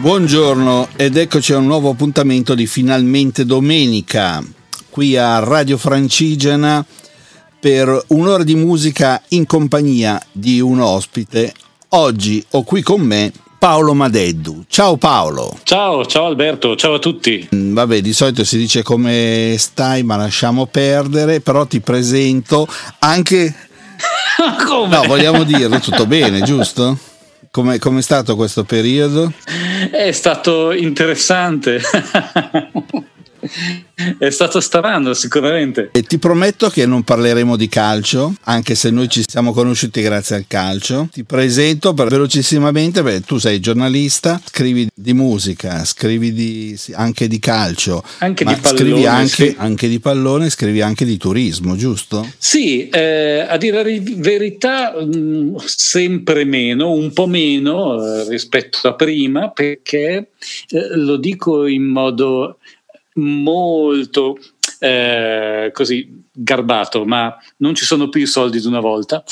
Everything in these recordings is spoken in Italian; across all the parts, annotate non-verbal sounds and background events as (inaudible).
Buongiorno ed eccoci a un nuovo appuntamento di Finalmente Domenica qui a Radio Francigena per un'ora di musica in compagnia di un ospite. Oggi ho qui con me Paolo Madeddu. Ciao Paolo. Ciao, ciao Alberto, ciao a tutti. Mm, vabbè, di solito si dice come stai, ma lasciamo perdere, però ti presento anche... (laughs) come? No, vogliamo dirlo, tutto bene, giusto? Come è stato questo periodo? È stato interessante. (laughs) (laughs) È stato strano sicuramente. E ti prometto che non parleremo di calcio, anche se noi ci siamo conosciuti grazie al calcio. Ti presento per velocissimamente, perché tu sei giornalista, scrivi di musica, scrivi di, anche di calcio, anche di pallone, scrivi anche, sì. anche, di pallone, scrivi anche di turismo, giusto? Sì, eh, a dire la verità mh, mm, sempre meno, un po' meno eh, rispetto a prima, perché eh, lo dico in modo molto eh, così garbato, ma non ci sono più i soldi di una volta.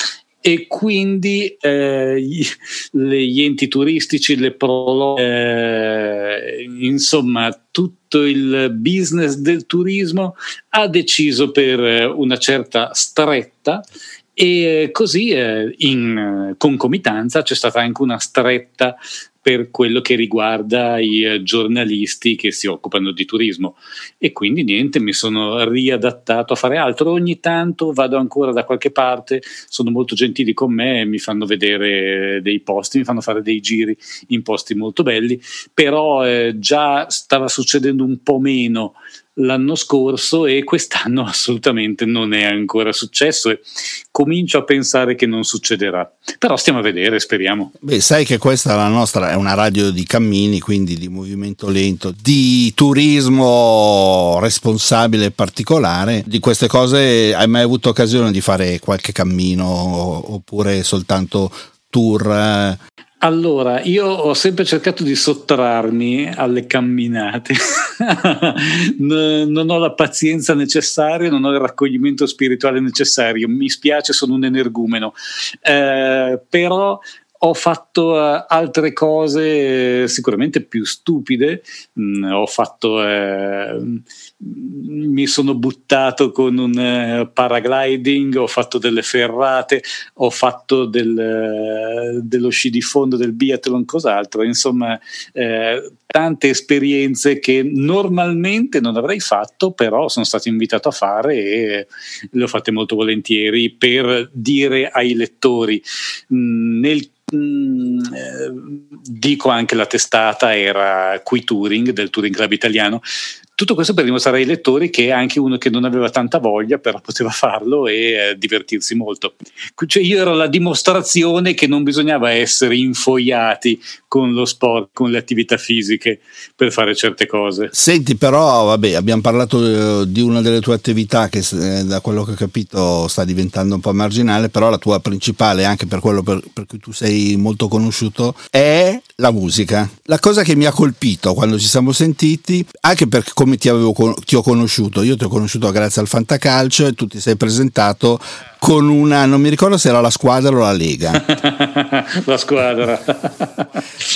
E quindi eh, gli, gli, enti turistici, le pro, eh, insomma tutto il business del turismo ha deciso per una certa stretta. E così eh, in concomitanza c'è stata anche una stretta per quello che riguarda i eh, giornalisti che si occupano di turismo e quindi niente, mi sono riadattato a fare altro. Ogni tanto vado ancora da qualche parte, sono molto gentili con me, mi fanno vedere dei posti, mi fanno fare dei giri in posti molto belli, però eh, già stava succedendo un po' meno l'anno scorso e quest'anno (laughs) assolutamente non è ancora successo e comincio a pensare che non succederà. Però stiamo a vedere, speriamo. Beh, sai che questa è la nostra, è una radio di cammini, quindi di movimento lento, di turismo responsabile e particolare. Di queste cose hai mai avuto occasione di fare qualche cammino oppure soltanto tour? Eh? Allora, io ho sempre cercato di sottrarmi alle camminate, (laughs) non ho la pazienza necessaria, non ho il raccoglimento spirituale necessario, mi spiace, sono un energumeno, eh, però ho fatto uh, altre cose uh, sicuramente più stupide, mm, ho fatto, uh, mi sono buttato con un eh, paragliding, ho fatto delle ferrate, ho fatto del, dello sci di fondo, del biathlon, cos'altro, insomma tante esperienze che normalmente non avrei fatto, però sono stato invitato a fare e le ho fatte molto volentieri per dire ai lettori. Mm, nel Mm, eh, dico anche la testata era Qui Touring del Touring Club Italiano tutto questo per dimostrare ai lettori che anche uno che non aveva tanta voglia però poteva farlo e eh, divertirsi molto. Cioè io ero la dimostrazione che non bisognava essere infoiati con lo sport, con le attività fisiche per fare certe cose. Senti però, vabbè, abbiamo parlato eh, di una delle tue attività che eh, da quello che ho capito sta diventando un po' marginale, però la tua principale, anche per quello per, per cui tu sei molto conosciuto, è la musica. La cosa che mi ha colpito quando ci siamo sentiti, anche perché come ti, avevo, ti ho conosciuto, io ti ho conosciuto grazie al Fantacalcio e tu ti sei presentato con una, non mi ricordo se era la squadra o la Lega. (laughs) la squadra.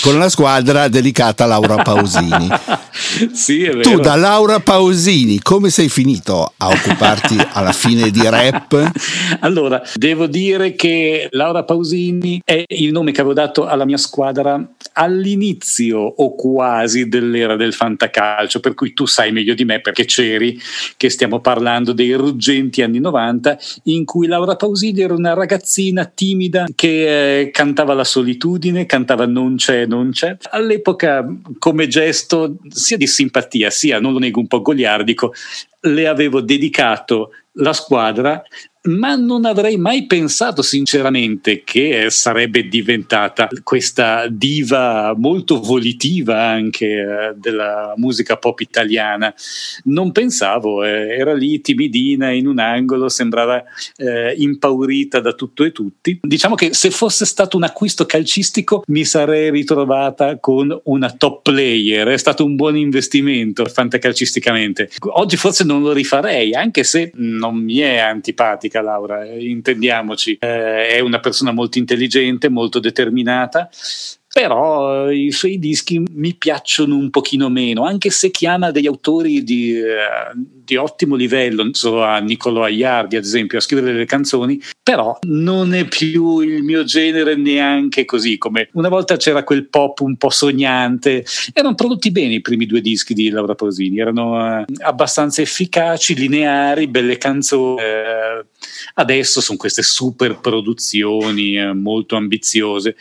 con la squadra dedicata a Laura Pausini. (laughs) sì, è vero. Tu da Laura Pausini come sei finito a occuparti alla fine di rap? (laughs) Allora, devo dire che Laura Pausini è il nome che avevo dato alla mia squadra all'inizio o quasi dell'era del fantacalcio, per cui tu sai meglio di me perché c'eri che stiamo parlando dei ruggenti anni 90 in cui Laura Pausini era una ragazzina timida che eh, cantava la solitudine, cantava Non c'è, non c'è. All'epoca, come gesto sia di simpatia, sia, non lo nego, un po' goliardico, le avevo dedicato la squadra ma non avrei mai pensato sinceramente che sarebbe diventata questa diva molto volitiva anche eh, della musica pop italiana. Non pensavo, eh, era lì timidina in un angolo, sembrava eh, impaurita da tutto e tutti. Diciamo che se fosse stato un acquisto calcistico mi sarei ritrovata con una top player, è stato un buon investimento fantacalcisticamente. Oggi forse non lo rifarei, anche se non mi è antipatica simpatica Laura, eh, intendiamoci, eh, è una persona molto intelligente, molto determinata, però eh, i suoi dischi mi piacciono un pochino meno, anche se chiama degli autori di, eh, di ottimo livello, so, a Niccolò Aiardi ad esempio, a scrivere delle canzoni, però non è più il mio genere neanche così, come una volta c'era quel pop un po' sognante, erano prodotti bene i primi due dischi di Laura Pausini, erano eh, abbastanza efficaci, lineari, belle canzoni, adesso sono queste super produzioni molto ambiziose.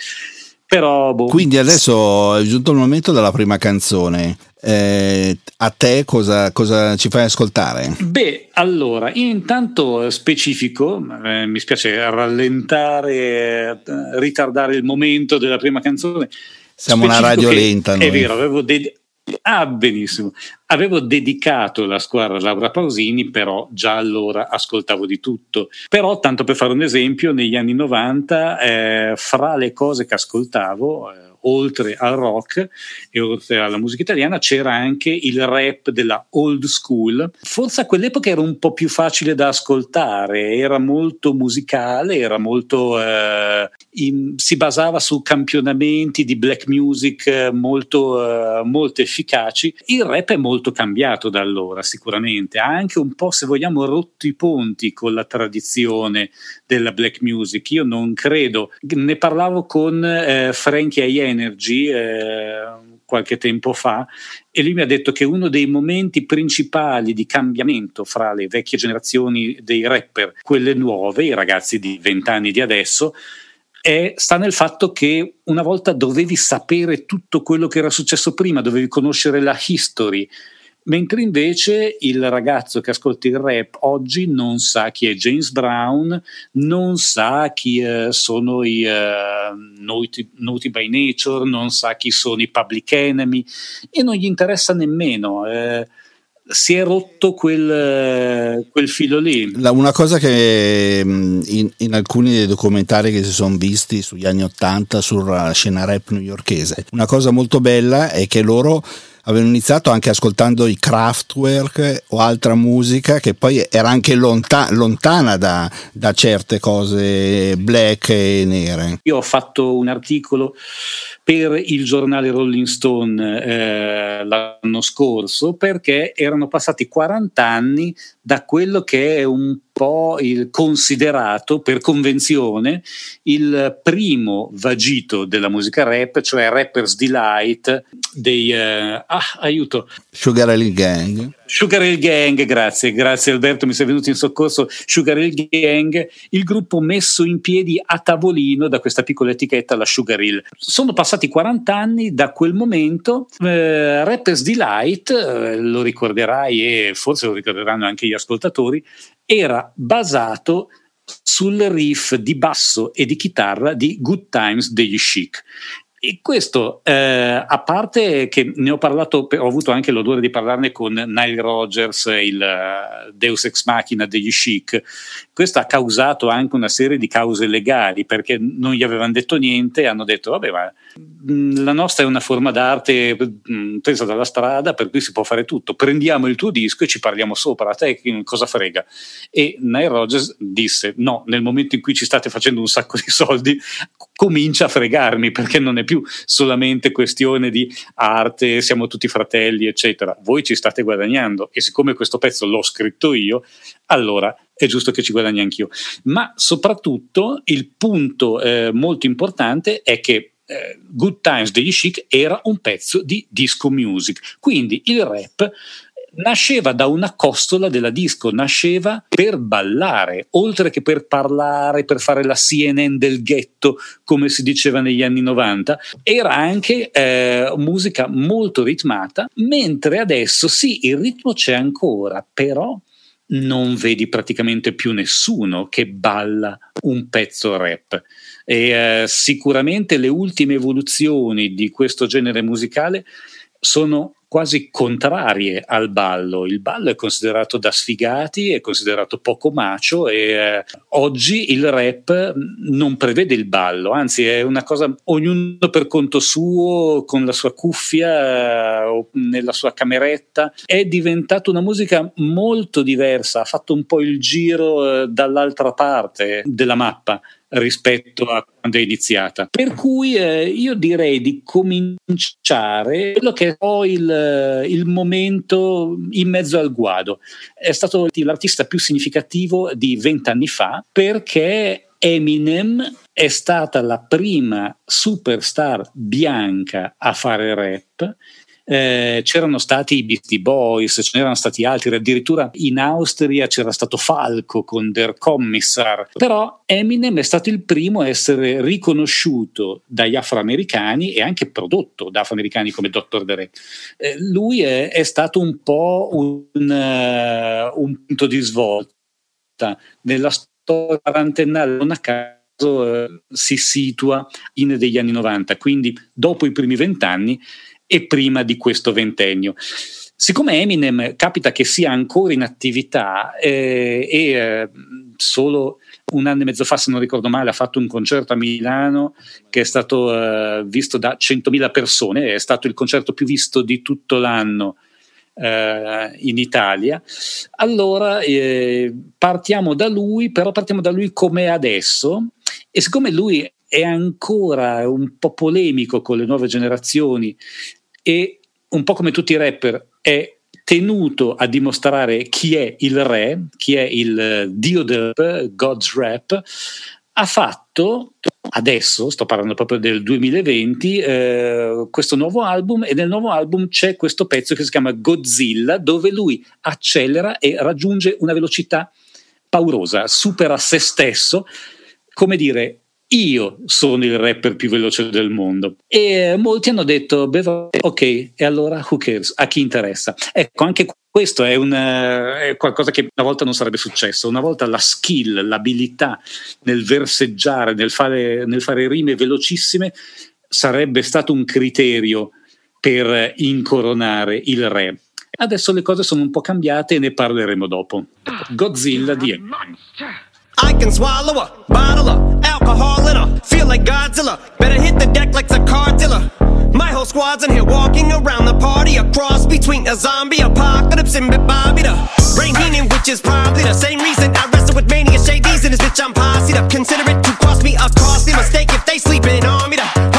Però, boh. Quindi adesso è giunto il momento della prima canzone. Eh, a te cosa, cosa, ci fai ascoltare? Beh, allora, intanto specifico, eh, mi spiace rallentare, eh, ritardare il momento della prima canzone. Siamo una radio lenta. Noi. È vero, avevo, ded- Ah, benissimo. Avevo dedicato la squadra a Laura Pausini, però già allora ascoltavo di tutto. Però, tanto per fare un esempio, negli anni 90, eh, fra le cose che ascoltavo, eh, oltre al rock e oltre alla musica italiana c'era anche il rap della old school. Forse a quell'epoca era un po' più facile da ascoltare, era molto musicale, era molto, eh, in, si basava su campionamenti di black music molto, eh, molto efficaci. Il rap è molto cambiato da allora sicuramente, ha anche un po' se vogliamo rotto i ponti con la tradizione della black music. Io non credo, ne parlavo con eh, Frankie Energy eh, qualche tempo fa e lui mi ha detto che uno dei momenti principali di cambiamento fra le vecchie generazioni dei rapper, quelle nuove, i ragazzi di vent'anni di adesso, è, sta nel fatto che una volta dovevi sapere tutto quello che era successo prima, dovevi conoscere la history, mentre invece il ragazzo che ascolta il rap oggi non sa chi è James Brown, non sa chi eh, sono i uh, Naughty, by Nature, non sa chi sono i Public Enemy e non gli interessa nemmeno. Eh, si è rotto quel, quel filo lì. La, una cosa che mm, in, in, alcuni documentari che si sono visti sugli anni Ottanta sulla scena rap newyorkese, una cosa molto bella è che loro avevano iniziato anche ascoltando i Kraftwerk o altra musica che poi era anche lonta- lontana da, da, certe cose black e nere. Io ho fatto un articolo per il giornale Rolling Stone eh, l'anno scorso perché erano passati 40 anni da quello che è un po' il considerato per convenzione il primo vagito della musica rap, cioè Rapper's Delight dei uh, ah, aiuto Sugar Hill Gang Sugar Hill Gang, grazie, grazie Alberto, mi sei venuto in soccorso. Sugar Hill Gang, il gruppo messo in piedi a tavolino da questa piccola etichetta, la Sugar Hill. Sono passati 40 anni da quel momento. Eh, Rappers Delight, eh, lo ricorderai e forse lo ricorderanno anche gli ascoltatori, era basato sul riff di basso e di chitarra di Good Times degli Chic. E questo, eh, a parte che ne ho parlato, ho avuto anche l'odore di parlarne con Nile Rogers, il uh, Deus Ex Machina degli Chic, questo ha causato anche una serie di cause legali perché non gli avevano detto niente hanno detto, vabbè, ma la nostra è una forma d'arte presa dalla strada per cui si può fare tutto, prendiamo il tuo disco e ci parliamo sopra, a te cosa frega? E Nile Rogers disse, no, nel momento in cui ci state facendo un sacco di soldi, comincia a fregarmi perché non è più solamente questione di arte, siamo tutti fratelli, eccetera. Voi ci state guadagnando e siccome questo pezzo l'ho scritto io, allora è giusto che ci guadagni anch'io. Ma soprattutto il punto eh, molto importante è che eh, Good Times degli Chic era un pezzo di disco music, quindi il rap nasceva da una costola della disco, nasceva per ballare, oltre che per parlare, per fare la CNN del ghetto, come si diceva negli anni 90, era anche eh, musica molto ritmata, mentre adesso sì, il ritmo c'è ancora, però non vedi praticamente più nessuno che balla un pezzo rap. E eh, sicuramente le ultime evoluzioni di questo genere musicale sono quasi contrarie al ballo. Il ballo è considerato da sfigati, è considerato poco macio e eh, oggi il rap non prevede il ballo, anzi è una cosa ognuno per conto suo, con la sua cuffia eh, o nella sua cameretta. È diventata una musica molto diversa, ha fatto un po' il giro eh, dall'altra parte della mappa rispetto a quando è iniziata. Per cui eh, io direi di cominciare quello che è poi il, il, momento in mezzo al guado. È stato l'artista più significativo di vent'anni fa perché Eminem è stata la prima superstar bianca a fare rap eh, c'erano stati i Beastie Boys, ce n'erano stati altri, addirittura in Austria c'era stato Falco con Der Kommissar, però Eminem è stato il primo a essere riconosciuto dagli afroamericani e anche prodotto da afroamericani come Dr. Dre. Eh, lui è, è, stato un po' un, uh, un punto di svolta nella storia quarantennale, non a caso Uh, si situa in degli anni 90, quindi dopo i primi vent'anni e prima di questo ventennio. Siccome Eminem capita che sia ancora in attività eh, e eh, solo un anno e mezzo fa, se non ricordo male, ha fatto un concerto a Milano che è stato eh, visto da 100.000 persone, è stato il concerto più visto di tutto l'anno eh, in Italia. Allora eh, partiamo da lui, però partiamo da lui come adesso e siccome lui è ancora un po' polemico con le nuove generazioni e un po' come tutti i rapper è tenuto a dimostrare chi è il re, chi è il dio del rap, God's Rap, ha fatto adesso, sto parlando proprio del 2020, eh, questo nuovo album e nel nuovo album c'è questo pezzo che si chiama Godzilla dove lui accelera e raggiunge una velocità paurosa, supera se stesso, come dire, io sono il rapper più veloce del mondo. E molti hanno detto, beh, ok, e allora who cares? A chi interessa? Ecco, anche questo è, un, è, qualcosa che una volta non sarebbe successo. Una volta la skill, l'abilità nel verseggiare, nel fare, nel fare rime velocissime, sarebbe stato un criterio per incoronare il re. Adesso le cose sono un po' cambiate e ne parleremo dopo. Godzilla di I can swallow a bottle of alcohol in a feel like Godzilla. Better hit the deck like the. My whole squad's in here walking around the party, a cross between a zombie apocalypse and Bobby the Brain Heenan, which is probably the same reason I wrestle with mania shades in this bitch. I'm posse up. Consider it to cost me a costly mistake if they sleeping on me. The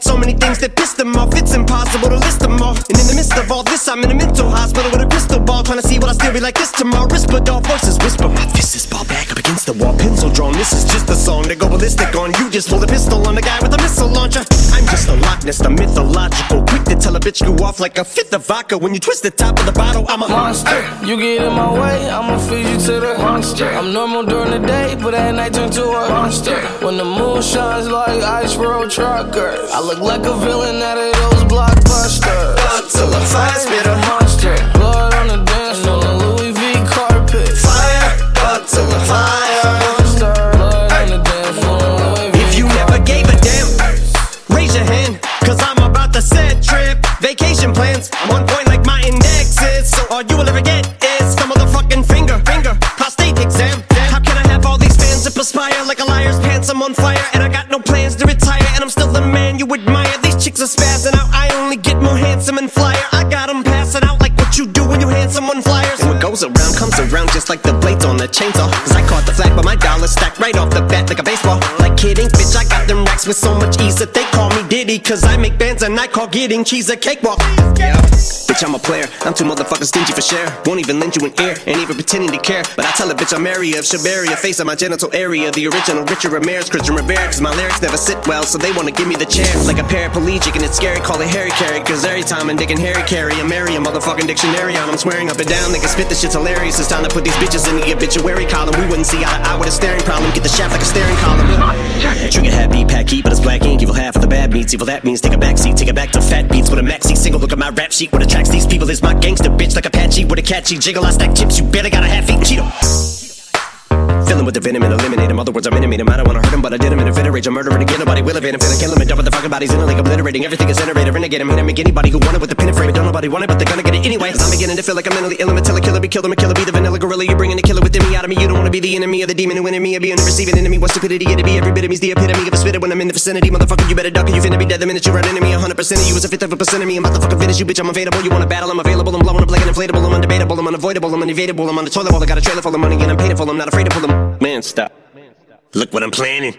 Did so many things that pissed him off. It's impossible to list them all. And in the midst of all this, I'm in a mental hospital with a crystal ball, trying to see what I still be like this tomorrow. Whisper, all voices whisper. My fist is ball back up against the wall, pencil drawn. This is just a song to go ballistic on. You just pull a pistol on the guy with a missile launcher. I'm just a Loch Ness, the mythological. Quick to tell a bitch you off like a fifth of vodka. When you twist the top of the bottle, I'm a monster. You get in my way, I'ma feed you to the monster. I'm normal during the day, but at night turn to a monster. When the moon shines like like ice road truckers. I look like a villain out of those blockbusters. Godzilla, fire spit a monster. Cause I make bands and I call getting cheese a cakewalk. Yeah. Bitch, I'm a player. I'm too motherfucking stingy for share. Won't even lend you an ear, ain't even pretending to care. But I tell a bitch I'm area of Shabaria, face of my genital area. The original Richard Ramirez, Christian Rivera. Cause my lyrics never sit well, so they wanna give me the chair. Like a paraplegic, and it's scary, call it Harry Carry. Cause every time I'm digging Harry Carry, I'm marry a motherfucking dictionary on. I'm swearing up and down, niggas spit this shit's hilarious. It's time to put these bitches in the obituary column. We wouldn't see eye to eye with a staring problem. Get the shaft like a staring column. Trigger happy, pack heat, but it's black ink. Evil half of the bad meats. Evil that means take a back seat, take it back to fat beats with a maxi single. Look at my rap sheet. What attracts these people is my gangster bitch like Apache with a catchy jiggle. I stack chips, you better got a half eat Cheeto. Fill him with the venom and eliminate him. Other words, I'm intimate him. I don't wanna hurt him, but I did him in a fit of. I'm murdering again. Nobody will evade him. Finna kill him and dump the fucking bodies in a lake, obliterating everything is generated. Renegade him, hit him, make anybody who want it with the pin and frame. it. Don't nobody want it, but they're gonna get it anyway. I'm beginning to feel like I'm mentally ill. I'm a killer, killer, be killed. I'm a killer, be the vanilla gorilla. You're bringing the killer within me out of me. You don't wanna be the enemy of the demon who me. Or being the receiving enemy. What stupidity it'd be. Every bit of me's the epitome of a spitter when I'm in the vicinity. Motherfucker, you better duck or you finna be dead the minute you run into me. 100% of you is a fifth of a percent of me. I'm about to fucking finish you, bitch. I'm available. You wanna battle? I'm available. I'm blowing up like an inflatable. I'm undebatable. I'm unavoidable. I'm unevadable. I'm on the toilet bowl. I got a trailer full of money and I'm paid for. I'm not afraid to pull them. Man, stop. Look what I'm planning.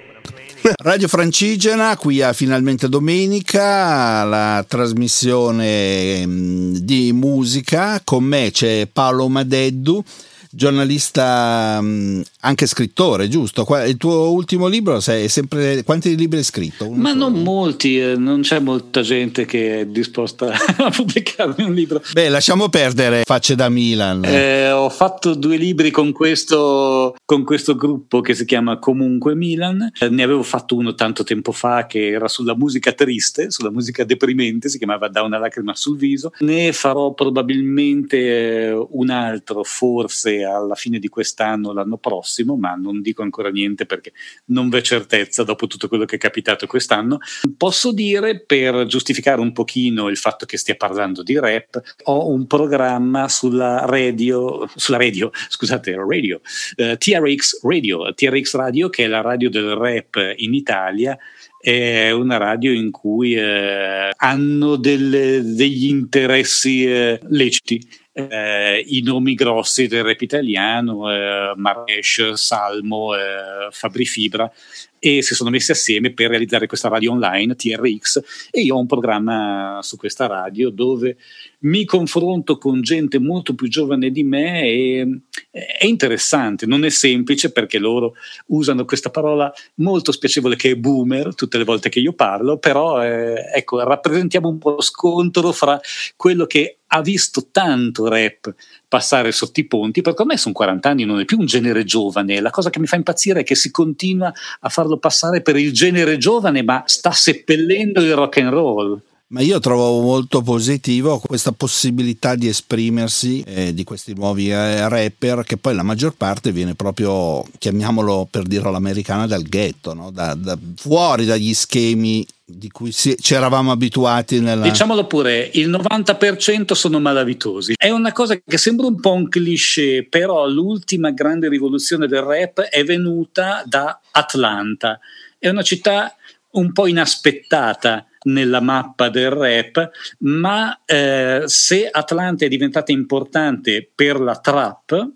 (laughs) Radio Francigena, qui a finalmente domenica la trasmissione mm, di musica. Con me c'è Paolo Madeddu giornalista, mm, anche scrittore, giusto? Il tuo ultimo libro sei sempre. Quanti libri hai scritto? Uno Ma solo? non molti, eh, non c'è molta gente che è disposta (laughs) a pubblicarmi un libro. Beh, lasciamo perdere Facce da Milan. Eh, ho fatto due libri con questo, con questo gruppo che si chiama Comunque Milan. Eh, ne avevo fatto uno tanto tempo fa che era sulla musica triste, sulla musica deprimente, si chiamava Da una lacrima sul viso. Ne farò probabilmente eh, un altro, forse alla fine di quest'anno, l'anno prossimo, ma non dico ancora niente perché non v'è certezza dopo tutto quello che è capitato quest'anno. Posso dire, per giustificare un pochino il fatto che stia parlando di rap, ho un programma sulla radio, sulla radio, scusate, radio, eh, TRX Radio, TRX Radio che è la radio del rap in Italia è una radio in cui eh, hanno delle, degli interessi eh, leciti eh, i nomi grossi del rap italiano, eh, Maresh, Salmo, eh, Fabri Fibra, e si sono messi assieme per realizzare questa radio online, TRX, e io ho un programma su questa radio dove mi confronto con gente molto più giovane di me e è interessante, non è semplice perché loro usano questa parola molto spiacevole che è boomer tutte le volte che io parlo, però eh, ecco, rappresentiamo un po' lo scontro fra quello che ha visto tanto rap passare sotto i ponti, perché ormai sono 40 anni, non è più un genere giovane. La cosa che mi fa impazzire è che si continua a farlo passare per il genere giovane, ma sta seppellendo il rock and roll. Ma io trovo molto positivo questa possibilità di esprimersi eh, di questi nuovi eh, rapper che poi la maggior parte viene proprio, chiamiamolo per dire all'americana, dal ghetto, no? da, da, fuori dagli schemi di cui ci eravamo abituati nella... Diciamolo pure, il 90% sono malavitosi. È una cosa che sembra un po' un cliché, però l'ultima grande rivoluzione del rap è venuta da Atlanta. È una città un po' inaspettata nella mappa del rap, ma eh, se Atlanta è diventata importante per la trap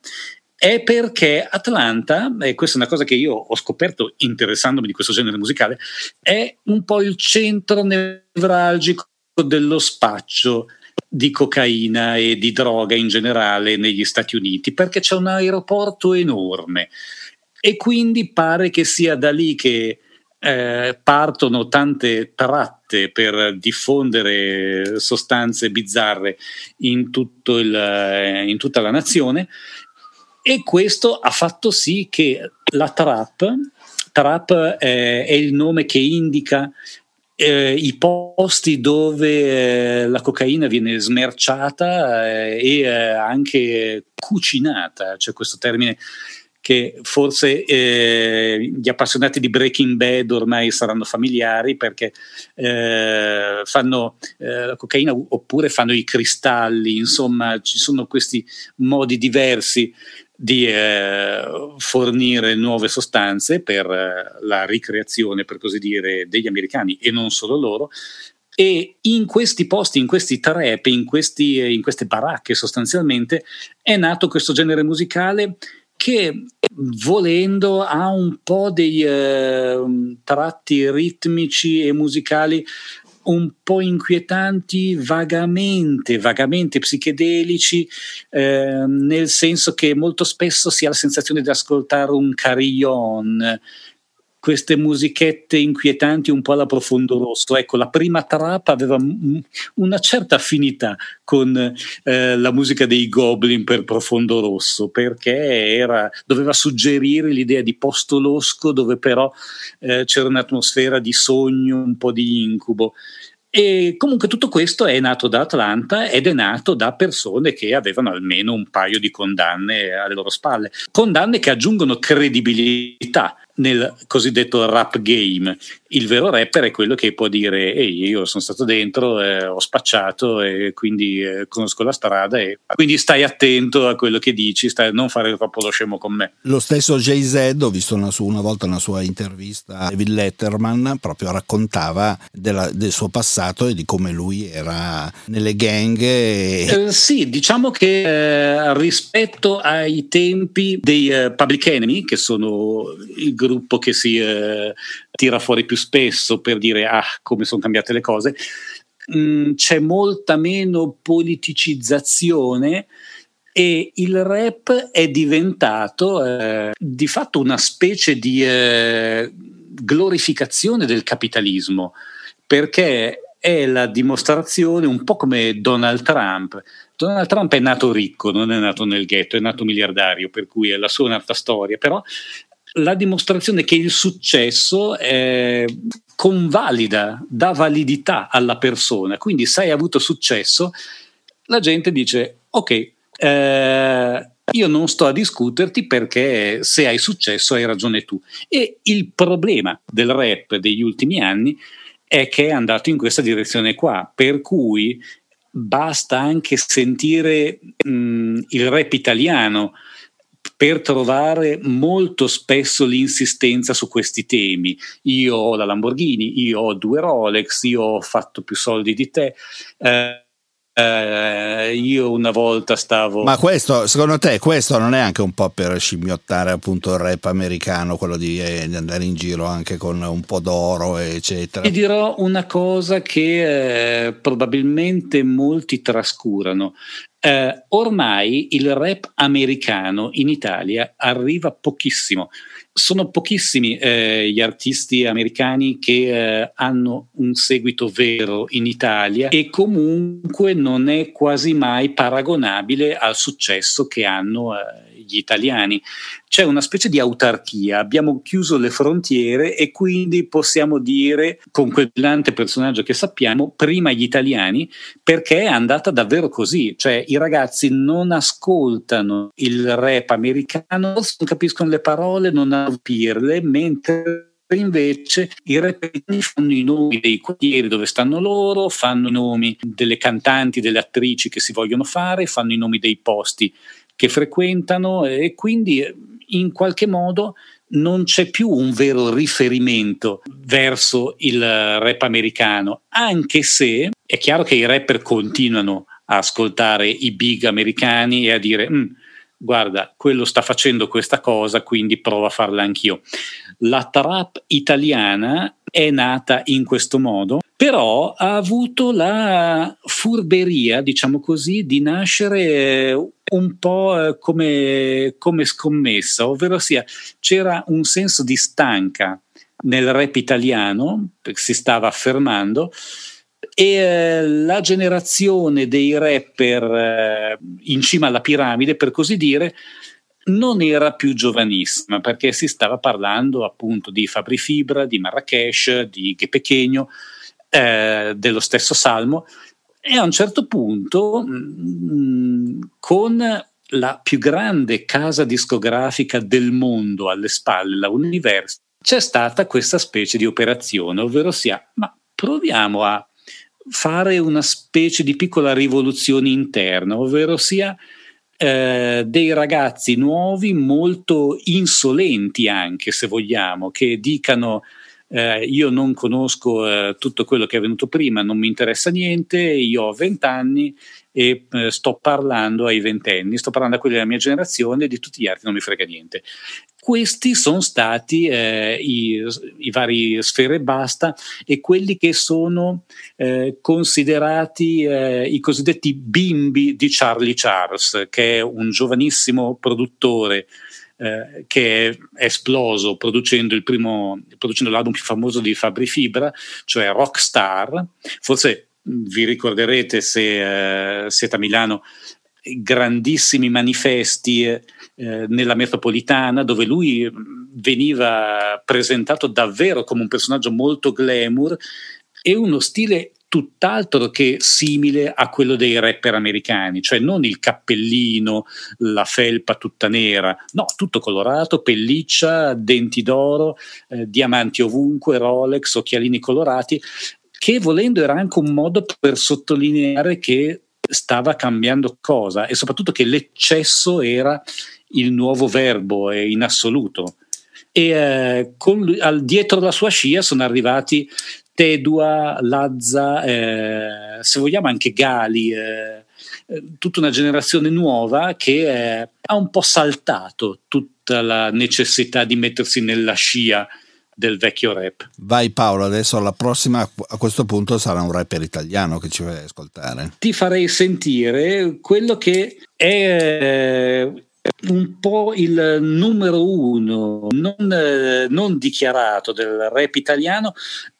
è perché Atlanta, e questa è una cosa che io ho scoperto interessandomi di questo genere musicale, è un po' il centro nevralgico dello spaccio di cocaina e di droga in generale negli Stati Uniti, perché c'è un aeroporto enorme. E quindi pare che sia da lì che eh, partono tante tratte per diffondere sostanze bizzarre in, il, eh, in tutta la nazione. E questo ha fatto sì che la trap, trap eh, è il nome che indica eh, i posti dove eh, la cocaina viene smerciata eh, e eh, anche cucinata, c'è questo termine che forse eh, gli appassionati di Breaking Bad ormai saranno familiari perché eh, fanno eh, la cocaina oppure fanno i cristalli, insomma ci sono questi modi diversi di eh, fornire nuove sostanze per eh, la ricreazione, per così dire, degli americani e non solo loro. E in questi posti, in questi trap, in, questi, in queste baracche sostanzialmente, è nato questo genere musicale che volendo ha un po' dei eh, tratti ritmici e musicali un po' inquietanti, vagamente, vagamente psichedelici, eh, nel senso che molto spesso si ha la sensazione di ascoltare un carillon, queste musichette inquietanti un po' alla profondo rosso. Ecco, la prima trap aveva una certa affinità con eh, la musica dei Goblin per profondo rosso, perché era, doveva suggerire l'idea di posto losco dove però eh, c'era un'atmosfera di sogno, un po' di incubo. E comunque tutto questo è nato da Atlanta ed è nato da persone che avevano almeno un paio di condanne alle loro spalle. Condanne che aggiungono credibilità nel cosiddetto rap game. Il vero rapper è quello che può dire ehi io sono stato dentro, eh, ho spacciato e quindi eh, conosco la strada e quindi stai attento a quello che dici, stai, non fare troppo lo scemo con me. Lo stesso Jay-Z, ho visto una, una volta una sua intervista a David Letterman, proprio raccontava della, del suo passato e di come lui era nelle gang. E... Eh, sì, diciamo che eh, rispetto ai tempi dei eh, Public Enemy, che sono il gruppo che si eh, tira fuori più spesso per dire ah come sono cambiate le cose, mm, c'è molta meno politicizzazione e il rap è diventato eh, di fatto una specie di eh, glorificazione del capitalismo perché è la dimostrazione un po' come Donald Trump. Donald Trump è nato ricco, non è nato nel ghetto, è nato miliardario, per cui è la sua un'altra storia, però la dimostrazione che il successo eh, convalida, dà validità alla persona. Quindi se hai avuto successo, la gente dice ok, eh, io non sto a discuterti perché se hai successo hai ragione tu. E il problema del rap degli ultimi anni è che è andato in questa direzione qua, per cui basta anche sentire mh, il rap italiano per trovare molto spesso l'insistenza su questi temi. Io ho la Lamborghini, io ho due Rolex, io ho fatto più soldi di te. Eh, eh, io una volta stavo. Ma questo, secondo te, questo non è anche un po' per scimmiottare appunto il rap americano, quello di, eh, di andare in giro anche con un po' d'oro, eccetera? Ti dirò una cosa che eh, probabilmente molti trascurano. Eh, ormai il rap americano in Italia arriva pochissimo. Sono pochissimi eh, gli artisti americani che eh, hanno un seguito vero in Italia e comunque non è quasi mai paragonabile al successo che hanno eh, gli italiani. C'è una specie di autarchia, abbiamo chiuso le frontiere e quindi possiamo dire con quel grande personaggio che sappiamo, prima gli italiani, perché è andata davvero così, cioè i ragazzi non ascoltano il rap americano, non capiscono le parole, non capirle, mentre invece i repetini fanno i nomi dei quartieri dove stanno loro, fanno i nomi delle cantanti, delle attrici che si vogliono fare, fanno i nomi dei posti che frequentano e quindi in qualche modo non c'è più un vero riferimento verso il rap americano, anche se è chiaro che i rapper continuano a ascoltare i big americani e a dire mm, guarda, quello sta facendo questa cosa, quindi provo a farla anch'io. La trap italiana è nata in questo modo, però ha avuto la furberia, diciamo così, di nascere un po' eh, come, come scommessa, ovvero sia c'era un senso di stanca nel rap italiano, si stava affermando, e eh, la generazione dei rapper eh, in cima alla piramide, per così dire, non era più giovanissima perché si stava parlando appunto di Fabri Fibra, di Marrakesh, di Ghe Pechegno, eh, dello stesso Salmo. E a un certo punto mh, mm, con la più grande casa discografica del mondo alle spalle, la Universal, c'è stata questa specie di operazione, ovvero sia, ma proviamo a fare una specie di piccola rivoluzione interna, ovvero sia eh, dei ragazzi nuovi molto insolenti anche se vogliamo, che dicano eh, io non conosco eh, tutto quello che è venuto prima, non mi interessa niente, io ho vent'anni e eh, sto parlando ai ventenni, sto parlando a quelli della mia generazione e di tutti gli altri non mi frega niente. Questi sono stati eh, i, i, vari sfere basta e quelli che sono eh, considerati eh, i cosiddetti bimbi di Charlie Charles, che è un giovanissimo produttore eh, che è esploso producendo, primo, producendo l'album più famoso di Fabri Fibra, cioè Rockstar. Forse vi ricorderete se eh, siete a Milano grandissimi manifesti eh, nella metropolitana dove lui veniva presentato davvero come un personaggio molto glamour e uno stile tutt'altro che simile a quello dei rapper americani, cioè non il cappellino, la felpa tutta nera, no, tutto colorato, pelliccia, denti d'oro, eh, diamanti ovunque, Rolex, occhialini colorati, che volendo era anche un modo per sottolineare che stava cambiando cosa e soprattutto che l'eccesso era il nuovo verbo in assoluto. E eh, con, al, dietro la sua scia sono arrivati Tedua, Lazza, eh, se vogliamo anche Gali, eh, eh tutta una generazione nuova che eh, ha un po' saltato tutta la necessità di mettersi nella scia del vecchio rap. Vai Paolo, adesso la prossima a questo punto sarà un rapper italiano che ci vai ascoltare. Ti farei sentire quello che è eh, un po' il numero uno non, eh, non dichiarato del rap italiano,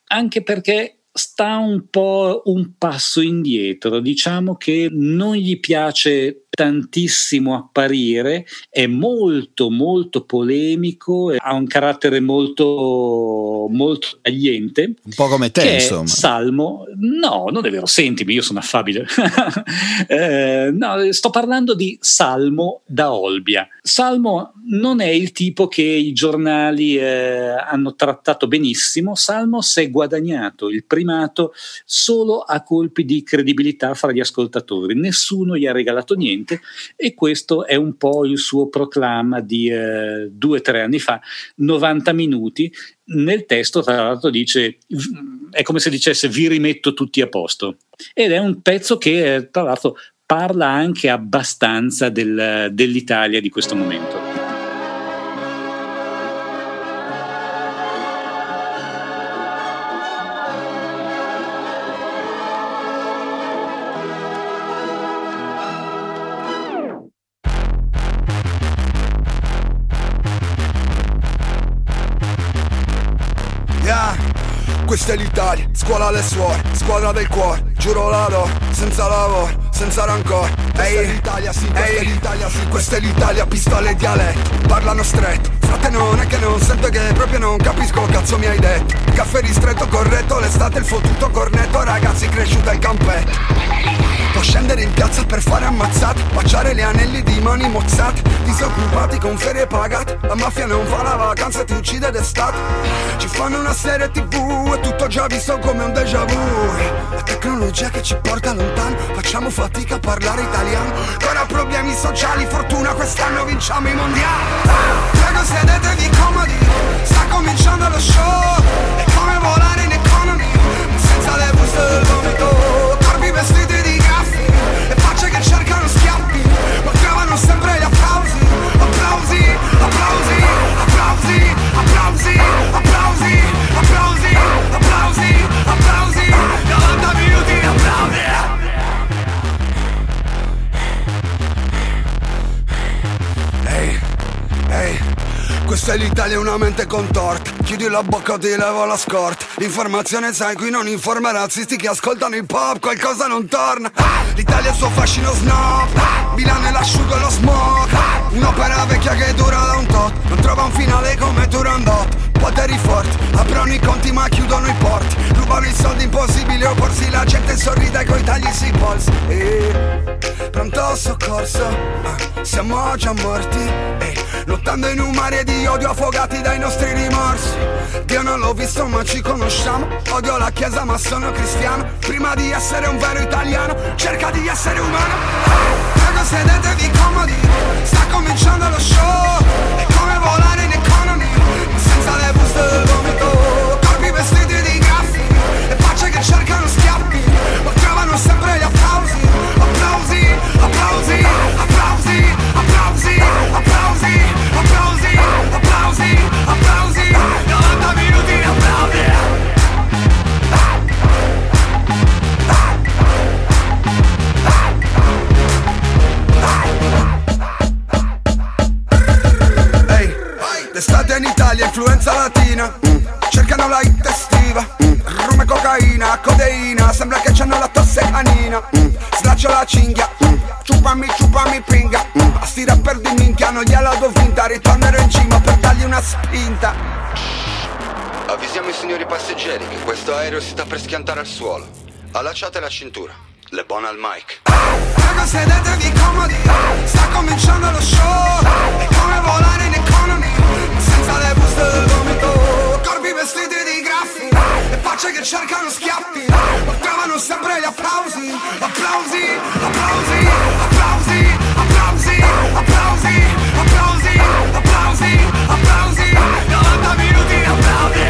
anche perché sta un po' un passo indietro, diciamo che non gli piace tantissimo apparire, è molto molto polemico, ha un carattere molto molto tagliente. Un po' come te, insomma. Salmo, no, non è vero, sentimi, io sono affabile. (laughs) eh, no, sto parlando di Salmo da Olbia. Salmo non è il tipo che i giornali eh, hanno trattato benissimo, Salmo si è guadagnato il primato solo a colpi di credibilità fra gli ascoltatori, nessuno gli ha regalato niente niente e questo è un po' il suo proclama di eh, due o tre anni fa, 90 minuti. Nel testo, tra l'altro, dice: è come se dicesse vi rimetto tutti a posto. Ed è un pezzo che, eh, tra l'altro, parla anche abbastanza del, dell'Italia di questo momento. Scuola alle suore, squadra del cuore Giuro la do, senza lavoro, senza rancore Ehi, è l'Italia, sì, questa Ehi. è l'Italia, sì Questa è l'Italia, pistole e dialetto Parlano stretto, frate non è che non sento che proprio non capisco cazzo mi hai detto. Caffè ristretto, corretto, l'estate il fottuto cornetto Ragazzi cresciuto al campetto Può scendere in piazza per fare ammazzate Baciare gli anelli di mani mozzate Disoccupati con ferie pagate. La mafia non fa la vacanza e ti uccide d'estate. Ci fanno una serie tv e tutto già visto come un déjà vu. La tecnologia che ci porta lontano Facciamo fatica a parlare italiano. Ancora problemi sociali, fortuna quest'anno vinciamo i mondiali. Prego sedetevi comodi. Sta cominciando lo show. È come volare in economy Senza le buste del vomito. Corpi vestiti di che cercano schiaffi Ma trovano sempre gli applausi. Applausi, applausi, applausi, applausi, applausi, applausi, applausi, applausi. 90 minuti ehi questa è l'Italia, una mente contorta. Chiudi la bocca, ti levo la scorta. L'informazione sai, qui non informa razzisti che ascoltano il pop Qualcosa non torna. L'Italia è il suo fascino snob. Milano è l'asciugo e lo smoke. Un'opera vecchia che dura da un tot. Non trova un finale come Turandot Poteri forti, aprono i conti ma chiudono i porti. Rubano i soldi impossibili opporsi La gente sorride coi tagli sui polsi. E... Pronto soccorso, siamo già morti. E... Lottando in un mare di odio affogati dai nostri rimorsi. Dio non l'ho visto ma ci conosciamo. Odio la chiesa ma sono cristiano. Prima di essere un vero italiano Cerca di essere umano. Prego sedetevi comodi. Sta cominciando lo show È mm. Cercano la hit estiva mm. Rum e cocaina, codeina Sembra che c'hanno la tosse canina mm. Slaccio la cinghia mm. Ciupami, ciupami pinga mm. A sti rapper di minchia non gliela do vinta Ritornerò in cima per dargli una spinta Avvisiamo i signori passeggeri che questo aereo si sta per schiantare al suolo Allacciate la cintura le buone al mic Raga sedetevi comodi Sta cominciando lo show È come volare in economy Senza le buste del vomito Corpi vestiti di graffi E facce che cercano schiaffi Ma trovano sempre gli applausi. Applausi, applausi, applausi Applausi, applausi, applausi Applausi, applausi. 90 minuti di applausi.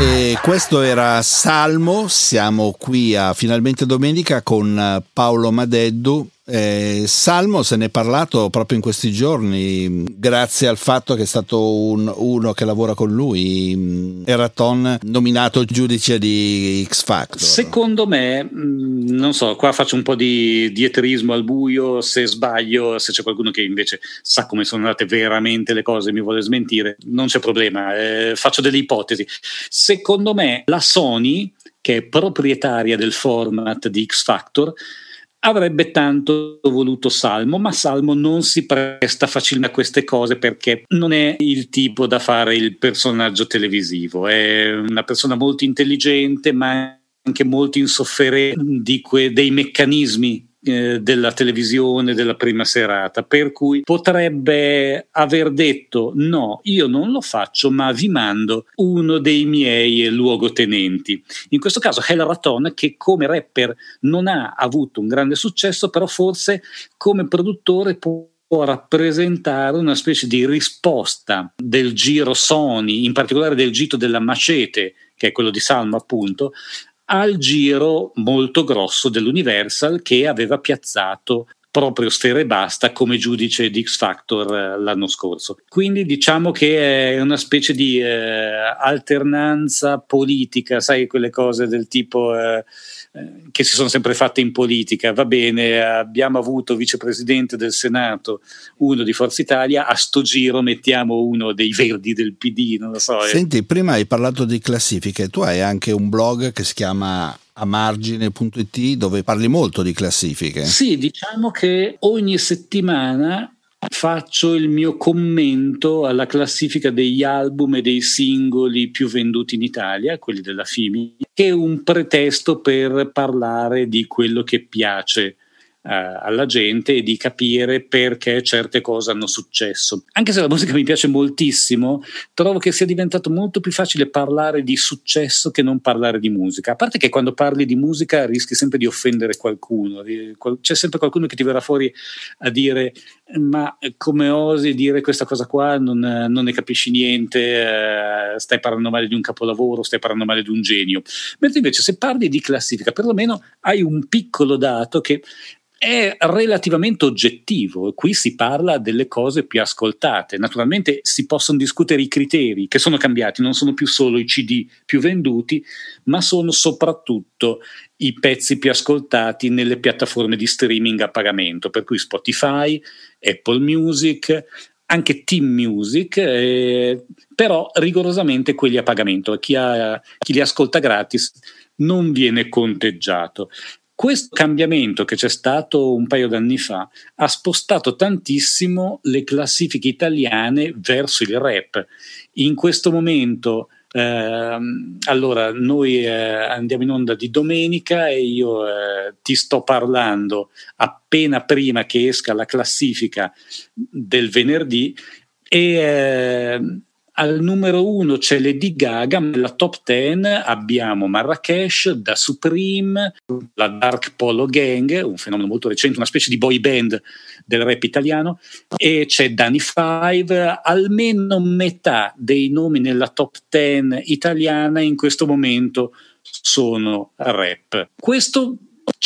E questo era Salmo, siamo qui a Finalmente Domenica con Paolo Madeddu eh, Salmo se ne è parlato proprio in questi giorni, grazie al fatto che è stato un, uno che lavora con lui, Eraton, nominato giudice di X Factor. Secondo me, mm, non so, qua faccio un po' di dietrismo al buio, se sbaglio, se c'è qualcuno che invece sa come sono andate veramente le cose e mi vuole smentire, non c'è problema, eh, faccio delle ipotesi. Secondo me la Sony, che è proprietaria del format di X Factor, avrebbe tanto voluto Salmo, ma Salmo non si presta facilmente a queste cose perché non è il tipo da fare il personaggio televisivo, è una persona molto intelligente ma anche molto insofferente di dei meccanismi eh, della televisione della prima serata, per cui potrebbe aver detto no, io non lo faccio, ma vi mando uno dei miei luogotenenti. In questo caso Hell Raton che come rapper non ha avuto un grande successo, però forse come produttore può rappresentare una specie di risposta del giro Sony, in particolare del gito della Macete, che è quello di Salmo appunto, al giro molto grosso dell'Universal che aveva piazzato proprio Sfera e Basta come giudice di X Factor eh, l'anno scorso. Quindi diciamo che è una specie di eh, alternanza politica, sai quelle cose del tipo eh, che si sono sempre fatte in politica. Va bene, abbiamo avuto vicepresidente del Senato, uno di Forza Italia, a sto giro mettiamo uno dei verdi del PD, non lo so. Eh. Senti, prima hai parlato di classifiche, tu hai anche un blog che si chiama amargine.it dove parli molto di classifiche. Sì, diciamo che ogni settimana faccio il mio commento alla classifica degli album e dei singoli più venduti in Italia, quelli della FIMI, che è un pretesto per parlare di quello che piace alla gente e di capire perché certe cose hanno successo. Anche se la musica mi piace moltissimo, trovo che sia diventato molto più facile parlare di successo che non parlare di musica. A parte che quando parli di musica rischi sempre di offendere qualcuno, c'è sempre qualcuno che ti verrà fuori a dire ma come osi dire questa cosa qua, non, non ne capisci niente, eh, stai parlando male di un capolavoro, stai parlando male di un genio. Mentre invece se parli di classifica, perlomeno hai un piccolo dato che è relativamente oggettivo. Qui si parla delle cose più ascoltate. Naturalmente si possono discutere i criteri che sono cambiati, non sono più solo i CD più venduti, ma sono soprattutto i pezzi più ascoltati nelle piattaforme di streaming a pagamento, per cui Spotify, Apple Music, anche Team Music, eh, però rigorosamente quelli a pagamento. Chi, ha, chi li ascolta gratis non viene conteggiato. Questo cambiamento che c'è stato un paio d'anni fa ha spostato tantissimo le classifiche italiane verso il rap. In questo momento, eh, allora, noi eh, andiamo in onda di domenica e io eh, ti sto parlando appena prima che esca la classifica del venerdì e eh, al numero uno c'è Lady Gaga, nella top 10 abbiamo Marrakesh, Da Supreme, la Dark Polo Gang, un fenomeno molto recente, una specie di boy band del rap italiano, e c'è Danny Five, almeno metà dei nomi nella top 10 italiana in questo momento sono rap. Questo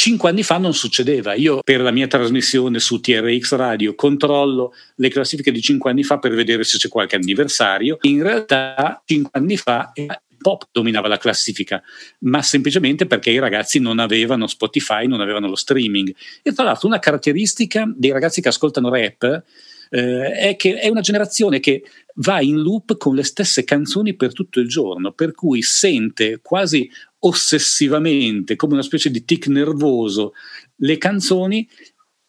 Cinque anni fa non succedeva. Io per la mia trasmissione su TRX Radio controllo le classifiche di cinque anni fa per vedere se c'è qualche anniversario. In realtà cinque anni fa pop dominava la classifica, ma semplicemente perché i ragazzi non avevano Spotify, non avevano lo streaming. E tra l'altro una caratteristica dei ragazzi che ascoltano rap eh, è che è una generazione che va in loop con le stesse canzoni per tutto il giorno, per cui sente quasi ossessivamente, come una specie di tic nervoso, le canzoni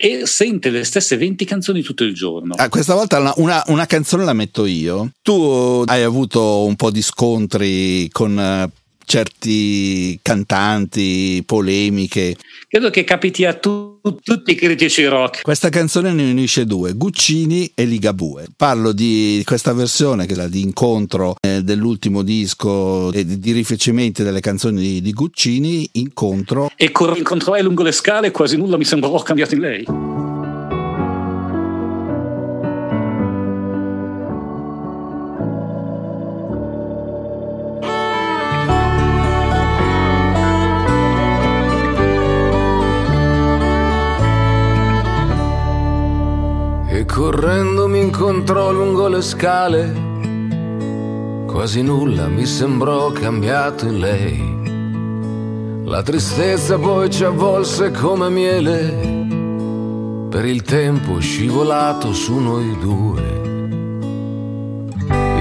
e sente le stesse 20 canzoni tutto il giorno. Ah, questa volta una, una, una, canzone la metto io. Tu hai avuto un po' di scontri con eh, certi cantanti, polemiche. Credo che capiti a tu, tutti i critici rock. Questa canzone ne unisce due, Guccini e Ligabue. Parlo di questa versione che è la di incontro eh, dell'ultimo disco e di, di rifacimenti delle canzoni di, di Guccini, incontro. E con incontro lungo le scale quasi nulla mi sembrò cambiato in lei. Correndo mi incontrò lungo le scale, quasi nulla mi sembrò cambiato in lei. La tristezza poi ci avvolse come miele, per il tempo scivolato su noi due.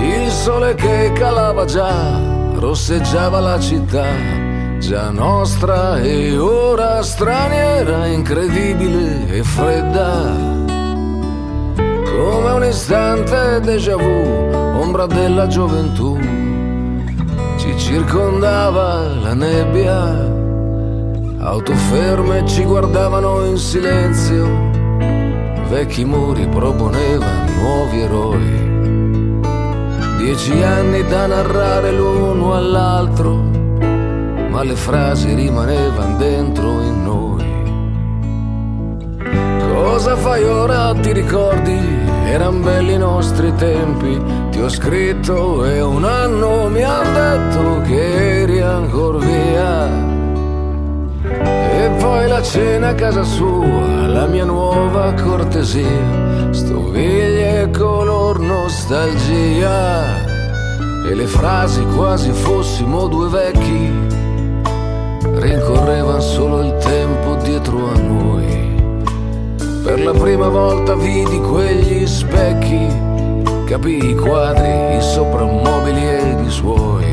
Il sole che calava già, rosseggiava la città, già nostra e ora straniera, incredibile e fredda come un istante déjà vu, ombra della gioventù, ci circondava la nebbia, auto ferme ci guardavano in silenzio, vecchi muri proponevano nuovi eroi, dieci anni da narrare l'uno all'altro, ma le frasi rimanevano dentro in noi. Cosa fai ora? Ti ricordi? Eran belli i nostri tempi, ti ho scritto e un anno mi han detto che eri ancora via. E poi la cena a casa sua, la mia nuova cortesia, stoviglie color nostalgia. E le frasi quasi fossimo due vecchi, rincorrevano solo il tempo dietro a noi. Per la prima volta vidi quegli specchi, capii i quadri, i soprammobili ed i suoi.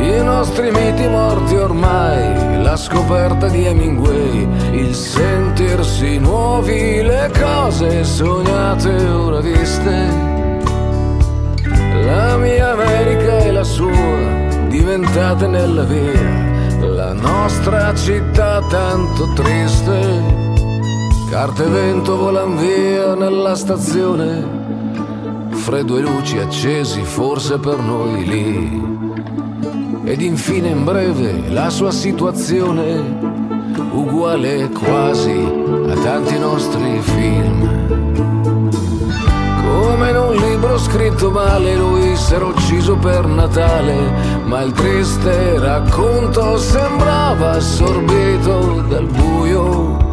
I nostri miti morti ormai, la scoperta di Hemingway, il sentirsi nuovi, le cose sognate ora viste. La mia America e la sua, diventate nella via, la nostra città tanto triste Carte e vento volan via nella stazione, freddo e luci accesi forse per noi lì. Ed infine in breve la sua situazione, uguale quasi a tanti nostri film. Come in un libro scritto male lui s'era ucciso per Natale, ma il triste racconto sembrava assorbito dal buio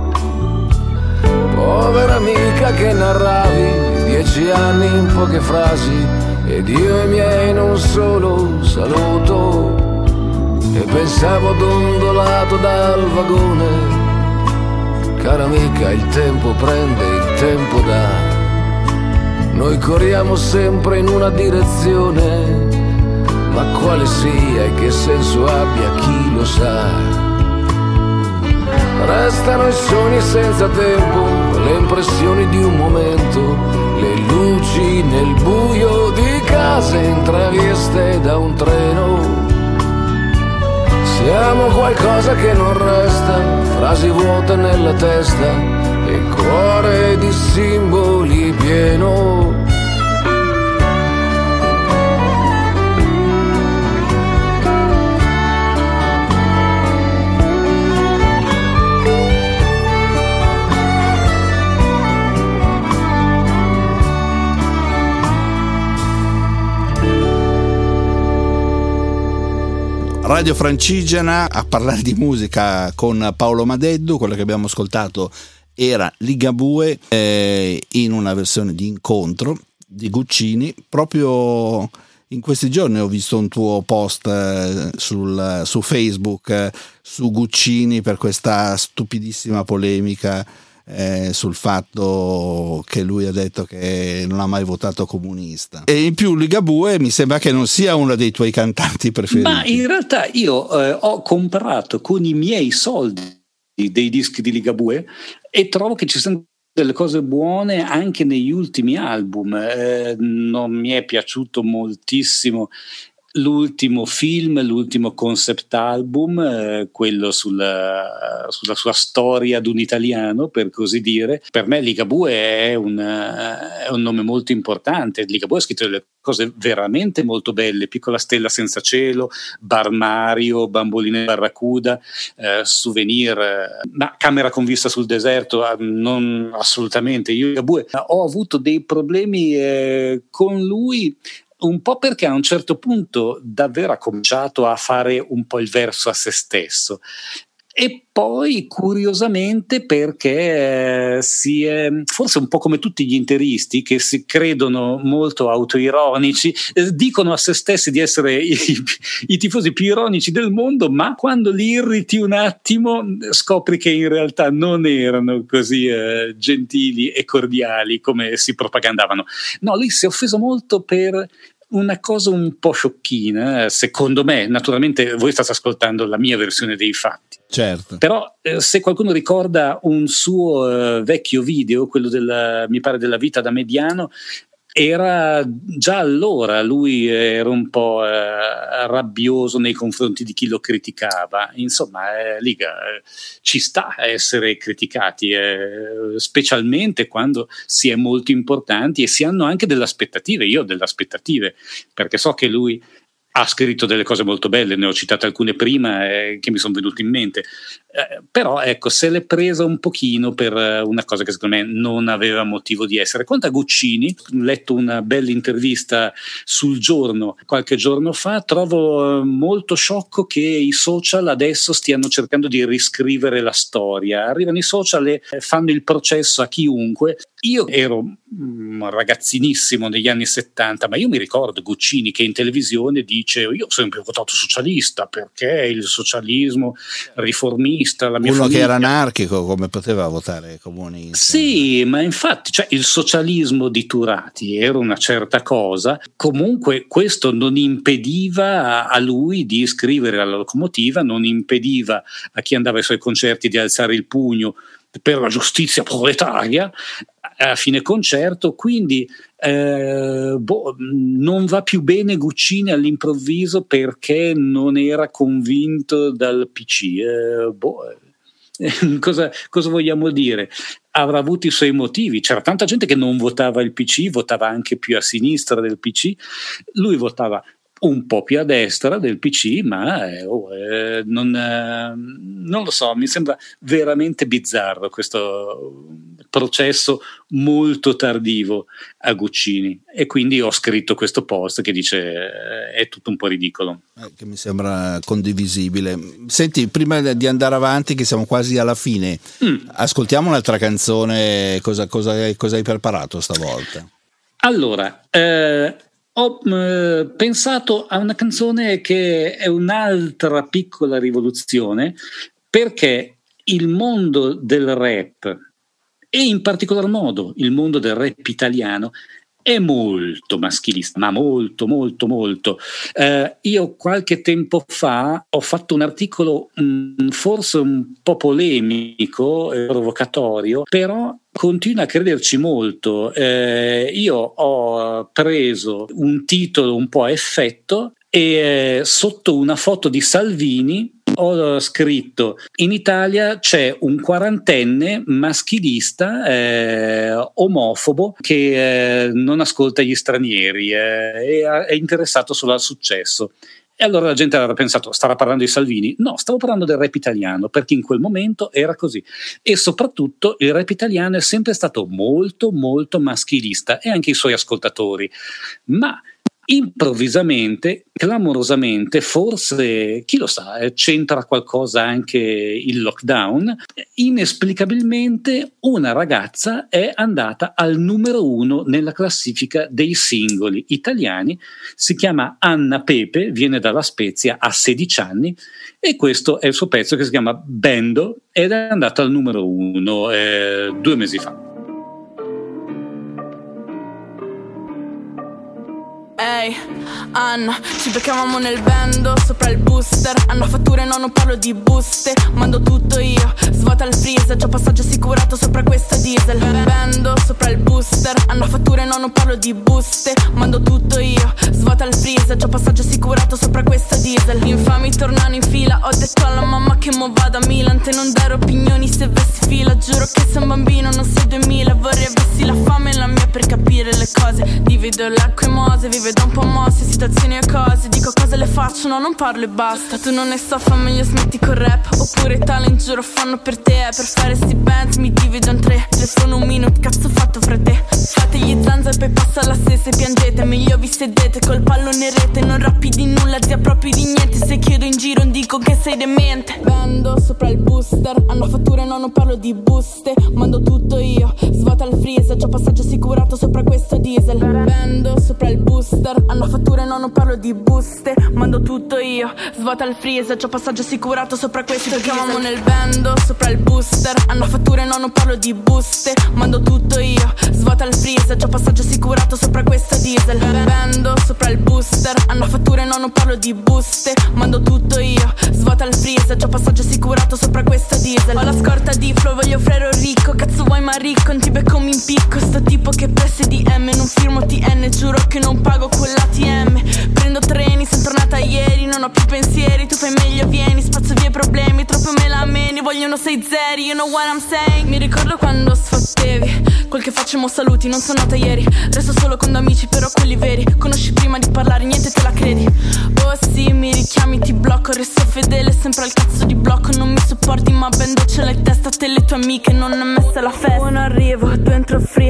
Povera amica che narravi dieci anni in poche frasi ed io e i miei in un solo saluto. E pensavo dondolato dal vagone cara amica il tempo prende il tempo dà. Noi corriamo sempre in una direzione ma quale sia e che senso abbia chi lo sa? Restano i sogni senza tempo, le impressioni di un momento, le luci nel buio di case intraviste da un treno. Siamo qualcosa che non resta, frasi vuote nella testa e cuore di simboli pieno. Radio Francigena a parlare di musica con Paolo Madeddu, quello che abbiamo ascoltato era Ligabue eh, in una versione di incontro di Guccini, proprio In questi giorni ho visto un tuo post eh, sul, su Facebook eh, su Guccini per questa stupidissima polemica eh, sul fatto che lui ha detto che non ha mai votato comunista. E in più Ligabue mi sembra che non sia uno dei tuoi cantanti preferiti. Ma in realtà io eh, ho comprato con i miei soldi dei dischi di Ligabue e trovo che ci siano delle cose buone anche negli ultimi album. Eh, non mi è piaciuto moltissimo l'ultimo film, l'ultimo concept album, eh, quello sulla, sulla, sua storia ad un italiano, per così dire. Per me Ligabue è un, è un nome molto importante. Ligabue ha scritto delle cose veramente molto belle, Piccola stella senza cielo, Bar Mario, Bamboline Barracuda, eh, Souvenir, eh, ma Camera con vista sul deserto, non assolutamente. Io Ligabue ho avuto dei problemi eh, con lui un po' perché a un certo punto davvero ha cominciato a fare un po' il verso a se stesso e poi curiosamente perché eh, si è forse un po' come tutti gli interisti che si credono molto autoironici, eh, dicono a se stessi di essere (laughs) i, i, tifosi più ironici del mondo, ma quando li irriti un attimo scopri che in realtà non erano così eh, gentili e cordiali come si propagandavano. No, lì si è offeso molto per una cosa un po' sciocchina, secondo me, naturalmente voi state ascoltando la mia versione dei fatti. Certo. Però eh, se qualcuno ricorda un suo eh, vecchio video, quello del, mi pare della vita da mediano, era già allora lui era un po' eh, rabbioso nei confronti di chi lo criticava. Insomma, eh, Liga eh, ci sta a essere criticati, eh, specialmente quando si è molto importanti e si hanno anche delle aspettative. Io ho delle aspettative perché so che lui ha scritto delle cose molto belle, ne ho citate alcune prima eh, che mi sono venute in mente, eh, però ecco, se l'è presa un pochino per eh, una cosa che secondo me non aveva motivo di essere. Quanto a Guccini, ho letto una bella intervista sul giorno qualche giorno fa, trovo eh, molto sciocco che i social adesso stiano cercando di riscrivere la storia. Arrivano i social e fanno il processo a chiunque. Io ero un ragazzinissimo negli anni 70, ma io mi ricordo Guccini che in televisione dice io ho sempre votato socialista perché il socialismo riformista, la mia Uno famiglia... che era anarchico come poteva votare comunista? Sì, ma infatti cioè, il socialismo di Turati era una certa cosa, comunque questo non impediva a lui di scrivere la locomotiva, non impediva a chi andava ai suoi concerti di alzare il pugno per la giustizia proletaria a fine concerto, quindi eh, boh, non va più bene Guccini all'improvviso perché non era convinto dal PC. Eh, boh, eh, (laughs) cosa, cosa, vogliamo dire? Avrà avuto i suoi motivi. C'era tanta gente che non votava il PC, votava anche più a sinistra del PC. Lui votava un po' più a destra del PC, ma eh, oh, eh, non, eh, non, lo so, mi sembra veramente bizzarro questo processo molto tardivo a Guccini e quindi ho scritto questo post che dice eh, è tutto un po' ridicolo. Eh, che mi sembra condivisibile. Senti, prima di andare avanti, che siamo quasi alla fine, mm. ascoltiamo un'altra canzone, cosa, cosa, cosa hai preparato stavolta? Allora, eh, ho eh, pensato a una canzone che è un'altra piccola rivoluzione perché il mondo del rap e in particolar modo il mondo del rap italiano è molto maschilista, ma molto, molto, molto. Eh, io qualche tempo fa ho fatto un articolo mh, mm, forse un po' polemico e provocatorio, però continua a crederci molto. Eh, io ho preso un titolo un po' a effetto e eh, sotto una foto di Salvini ho scritto in Italia c'è un quarantenne maschilista eh, omofobo che eh, non ascolta gli stranieri eh, è interessato solo al successo. E allora la gente aveva pensato, stava parlando di Salvini? No, stavo parlando del rap italiano, perché in quel momento era così. E soprattutto il rap italiano è sempre stato molto, molto maschilista e anche i suoi ascoltatori. Ma improvvisamente, clamorosamente, forse, chi lo sa, eh, c'entra qualcosa anche il lockdown, inesplicabilmente una ragazza è andata al numero uno nella classifica dei singoli italiani, si chiama Anna Pepe, viene dalla Spezia, ha 16 anni e questo è il suo pezzo che si chiama Bendo ed è andato al numero uno eh, due mesi fa. Ehi, Anna, ci beccavamo nel bando sopra il booster. Hanno fatture, no, non parlo di buste. Mando tutto io, svuota il freezer. Già passaggio assicurato sopra questa diesel. Bando sopra il booster. Hanno fatture, no, non parlo di buste. Mando tutto io, svuota il freezer. Già passaggio assicurato sopra questa diesel. Infami tornano in fila. Ho detto alla mamma che mo vado a Milan. Te non dare opinioni se vessi fila. Giuro che sei un bambino, non sei 2000. Vorrei avessi la fame e la mia per capire le cose. Divido l'acqua e mose, vive vedo un po' mosse, situazioni e cose. Dico cosa le faccio, no non parlo e basta. Tu non ne so, fa meglio smetti col rap. Oppure talent giuro fanno per te. Per fare sti bands mi divido in tre. Telefono un minuto, cazzo fatto fra te Fate gli zanza e poi passa la stessa e piangete. Meglio vi sedete col pallone rete. Non rappi di nulla, zia proprio di niente. Se chiedo in giro dico che sei demente. Vendo sopra il booster Hanno fatture, no non parlo di buste. Mando tutto io, svuota il freezer C'ho passaggio assicurato sopra questo diesel. Vendo sopra il booster booster Hanno fatture, no, non parlo di buste. Mando tutto io, svuota il freezer. C'ho passaggio assicurato sopra questo Ci chiamamo nel bando, sopra il booster. Hanno fatture, no, non parlo di buste. Mando tutto io, svuota il freezer. C'ho passaggio assicurato sopra questo diesel. Bando, sopra il booster. Hanno fatture, no, non parlo di buste. Mando tutto io, svuota il freezer. C'ho passaggio assicurato sopra questo diesel. Ho la scorta di flow, voglio frero ricco. Cazzo vuoi ma ricco, non ti becco mi impicco. Sto tipo che presse DM, non firmo TN Giuro che non pago con l'ATM Prendo treni, sono tornata ieri Non ho più pensieri, tu fai meglio, vieni Spazzo via i problemi, troppo me la meni Vogliono sei zeri, you know what I'm saying? Mi ricordo quando sfottevi. Quel che facciamo saluti, non sono nata ieri. Resto solo con amici, però quelli veri. Conosci prima di parlare, niente te la credi. Oh sì, mi richiami, ti blocco. Resto fedele, sempre al cazzo di blocco. Non mi sopporti, ma bendo ce l'hai testa Te le tue amiche, non è messa la festa. Uno arrivo, due entro free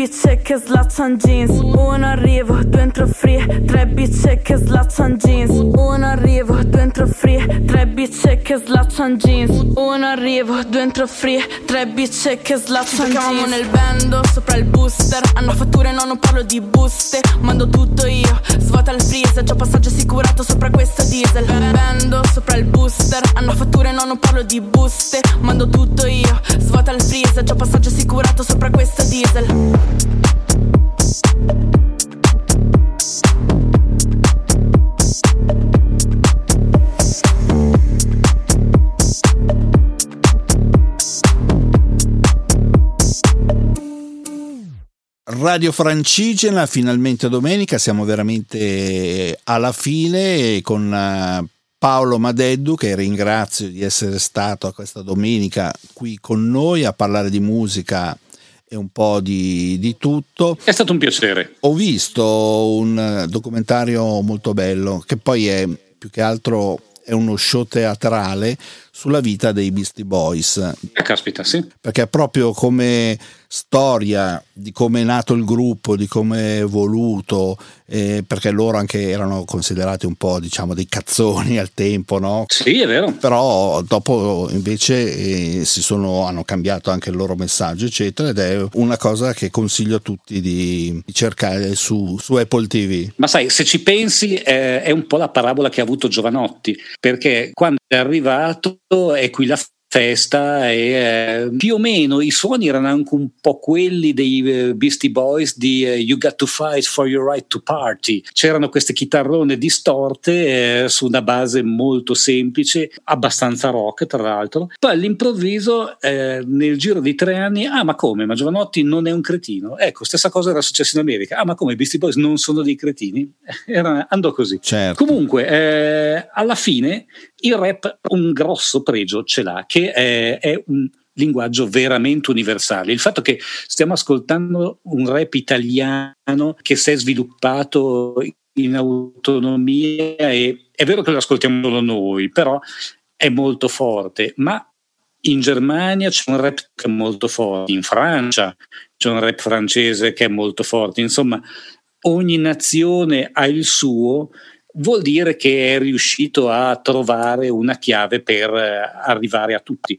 bitch che slaccian jeans. Uno arrivo, due entro free Tre bitch che slaccian jeans. Uno arrivo, due entro free Tre bitch che slaccian jeans. Uno arrivo, due entro free Tre bitch che slaccian jeans. nel bando, sopra il booster. Hanno fatture, no, non parlo di buste. Mando tutto io, svuota il freezer. C'ho passaggio assicurato sopra questo diesel. Bando, sopra il booster. Hanno fatture, no, non parlo di buste. Mando tutto io, svuota il freezer. C'ho passaggio assicurato sopra questo diesel Radio Francigena, finalmente domenica, siamo veramente alla fine con eh, Paolo Madeddu che ringrazio di essere stato questa domenica qui con noi a parlare di musica e un po' di, di, tutto. È stato un piacere. Ho visto un documentario molto bello che poi è più che altro è uno show teatrale sulla vita dei Beastie Boys. Eh, caspita, sì. Perché proprio come storia di come è nato il gruppo, di come è evoluto, eh, perché loro anche erano considerati un po' diciamo dei cazzoni al tempo, no? Sì, è vero. Però dopo invece eh, si sono, hanno cambiato anche il loro messaggio, eccetera, ed è una cosa che consiglio a tutti di, di cercare su, su, Apple TV. Ma sai, se ci pensi eh, è un po' la parabola che ha avuto Giovanotti, perché quando è arrivato è qui la festa e eh, più o meno i suoni erano anche un po' quelli dei uh, Beastie Boys di uh, You Got to Fight for Your Right to Party. C'erano queste chitarrone distorte eh, su una base molto semplice, abbastanza rock tra l'altro. Poi all'improvviso eh, nel giro di tre anni, ah ma come? Ma Giovanotti non è un cretino? Ecco, stessa cosa era successa in America. Ah ma come? I Beastie Boys non sono dei cretini? (laughs) Era, andò così. Certo. Comunque, eh, alla fine il rap un grosso pregio ce l'ha, che è, è un linguaggio veramente universale. Il fatto che stiamo ascoltando un rap italiano che si è sviluppato in autonomia e è vero che lo ascoltiamo noi, però è molto forte, ma in Germania c'è un rap che è molto forte, in Francia c'è un rap francese che è molto forte, insomma ogni nazione ha il suo, vuol dire che è riuscito a trovare una chiave per eh, arrivare a tutti.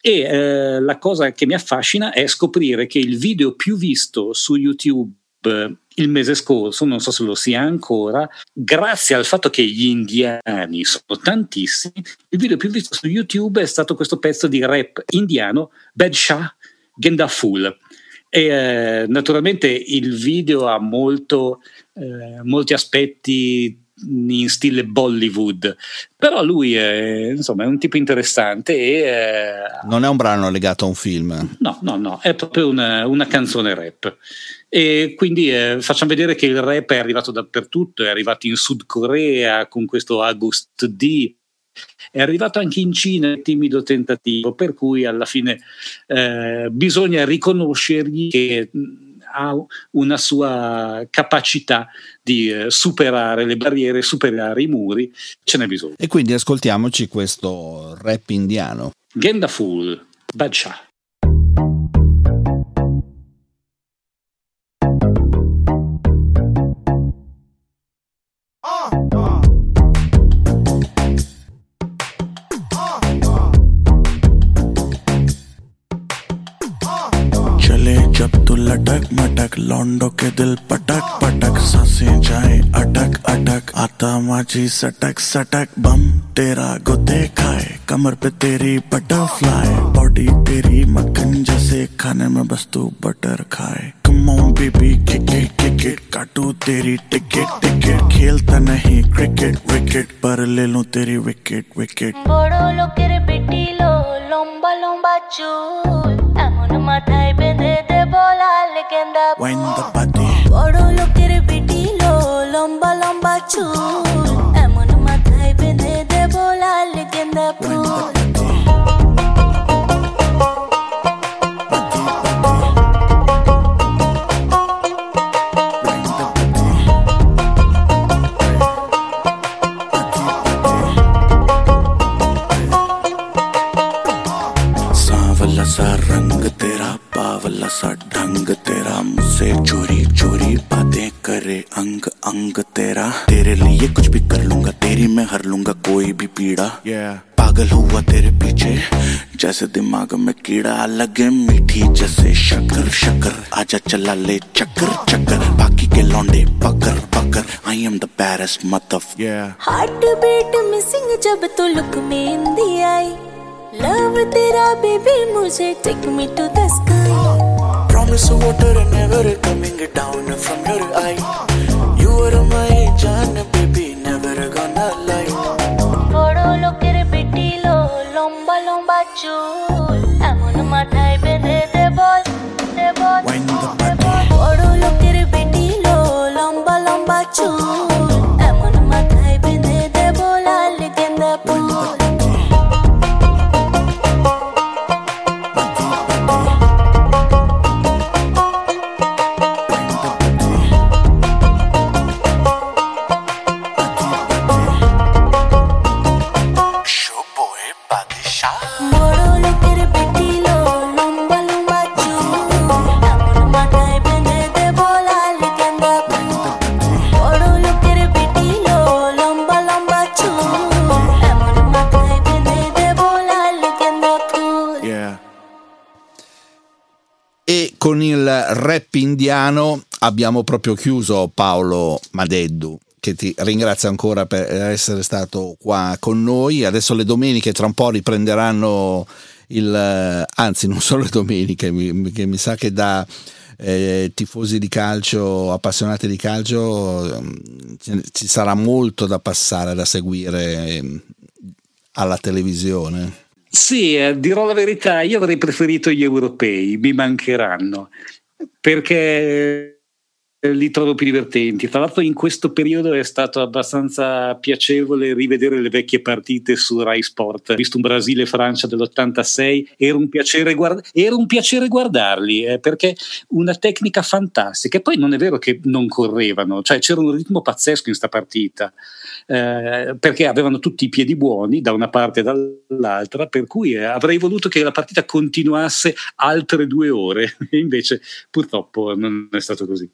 E eh, la cosa che mi affascina è scoprire che il video più visto su YouTube eh, il mese scorso, non so se lo sia ancora, grazie al fatto che gli indiani sono tantissimi, il video più visto su YouTube è stato questo pezzo di rap indiano, Bad Shah Gendaful. E eh, naturalmente il video ha molto, eh, molti aspetti in stile Bollywood, però lui è, insomma, è un tipo interessante e... Eh, non è un brano legato a un film? No, no, no, è proprio una, una canzone rap. E quindi eh, facciamo vedere che il rap è arrivato dappertutto, è arrivato in Sud Corea con questo August D, è arrivato anche in Cina timido tentativo, per cui alla fine eh, bisogna riconoscergli che ha una sua capacità di eh, superare le barriere, superare i muri, ce n'è bisogno. E quindi ascoltiamoci questo rap indiano. Gendaful, Badshah. अटक लौंडो के दिल पटक पटक, साँसें जाए अटक अटक, आता माझी सटक सटक, बम तेरा गुदे खाए, कमर पे तेरी बटरफ्लाई बॉडी तेरी मक्खन जैसे खाने में बस तू बटर खाए। कमों बेबी क्रिकेट क्रिकेट काटू तेरी टिकट टिकट खेलता नहीं क्रिकेट विकेट पर ले लूँ तेरी विकेट विकेट बड़ो लोकेर बेटी लो, लंबा लंबा चू when the party. Bolo lo quiere pitilo, lomba lomba chu. अंग अंग तेरा। तेरे लिए कुछ भी कर लूँगा तेरी मैं हर लूँगा कोई भी पीड़ा। Yeah. पागल हुआ तेरे पीछे जैसे दिमाग में कीड़ा लगे मीठी जैसे शक्कर शक्कर। आजा चला ले चक्कर चक्कर। बाकी के लौंडे पकड़ पकड़। आई एम द बैरेस्ट मतफ हार्ट बीट मिसिंग जब तो लुक में आई। लव तेरा बेबी मुझे take me to the sky Promise water and never coming down from your you're my John, baby, never gonna lie. Rap indiano abbiamo proprio chiuso Paolo Madeddu che ti ringrazio ancora per essere stato qua con noi. Adesso le domeniche tra un po' riprenderanno il eh, anzi non solo le domeniche, mi, che mi sa che da eh, tifosi di calcio, appassionati di calcio, ehm, ci sarà molto da passare, da seguire ehm, alla televisione. Sì, eh, dirò la verità, io avrei preferito gli europei, mi mancheranno, perché li trovo più divertenti. Tra l'altro in questo periodo è stato abbastanza piacevole rivedere le vecchie partite su Rai Sport. Visto un Brasile-Francia dell'86, era un piacere, guard- era un piacere guardarli, eh, perché una tecnica fantastica. E poi non è vero che non correvano, cioè c'era un ritmo pazzesco in sta partita. Eh, perché avevano tutti i piedi buoni da una parte e dall'altra, per cui eh, avrei voluto che la partita continuasse altre due ore, (laughs) e invece purtroppo non è stato così.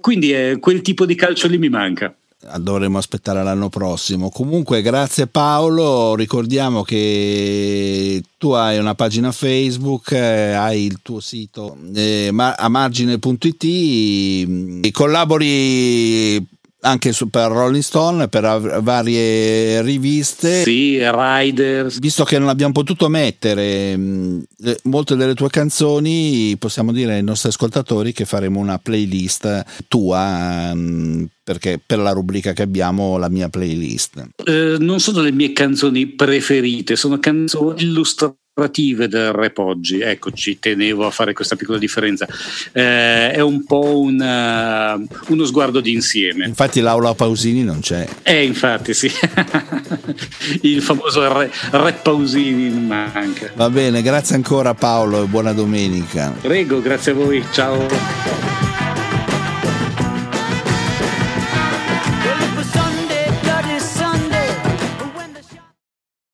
Quindi eh, quel tipo di calcio lì mi manca dovremo aspettare l'anno prossimo. Comunque, grazie Paolo. Ricordiamo che tu hai una pagina Facebook, eh, hai il tuo sito eh, a margine.it, mm, collabori anche su, per Rolling Stone, per varie riviste. Sì, Riders. Visto che non abbiamo potuto mettere mh, molte delle tue canzoni, possiamo dire ai nostri ascoltatori che faremo una playlist tua. Mh, perché per la rubrica che abbiamo la mia playlist. Eh, non sono le mie canzoni preferite, sono canzoni illustrative del rap oggi. Ecco, ci tenevo a fare questa piccola differenza. Eh, è un po' una, uno sguardo d'insieme. Infatti Laura Pausini non c'è. Eh, infatti sì. (laughs) Il famoso rap re Pausini manca. Va bene, grazie ancora Paolo e buona domenica. Prego, grazie a voi. Ciao.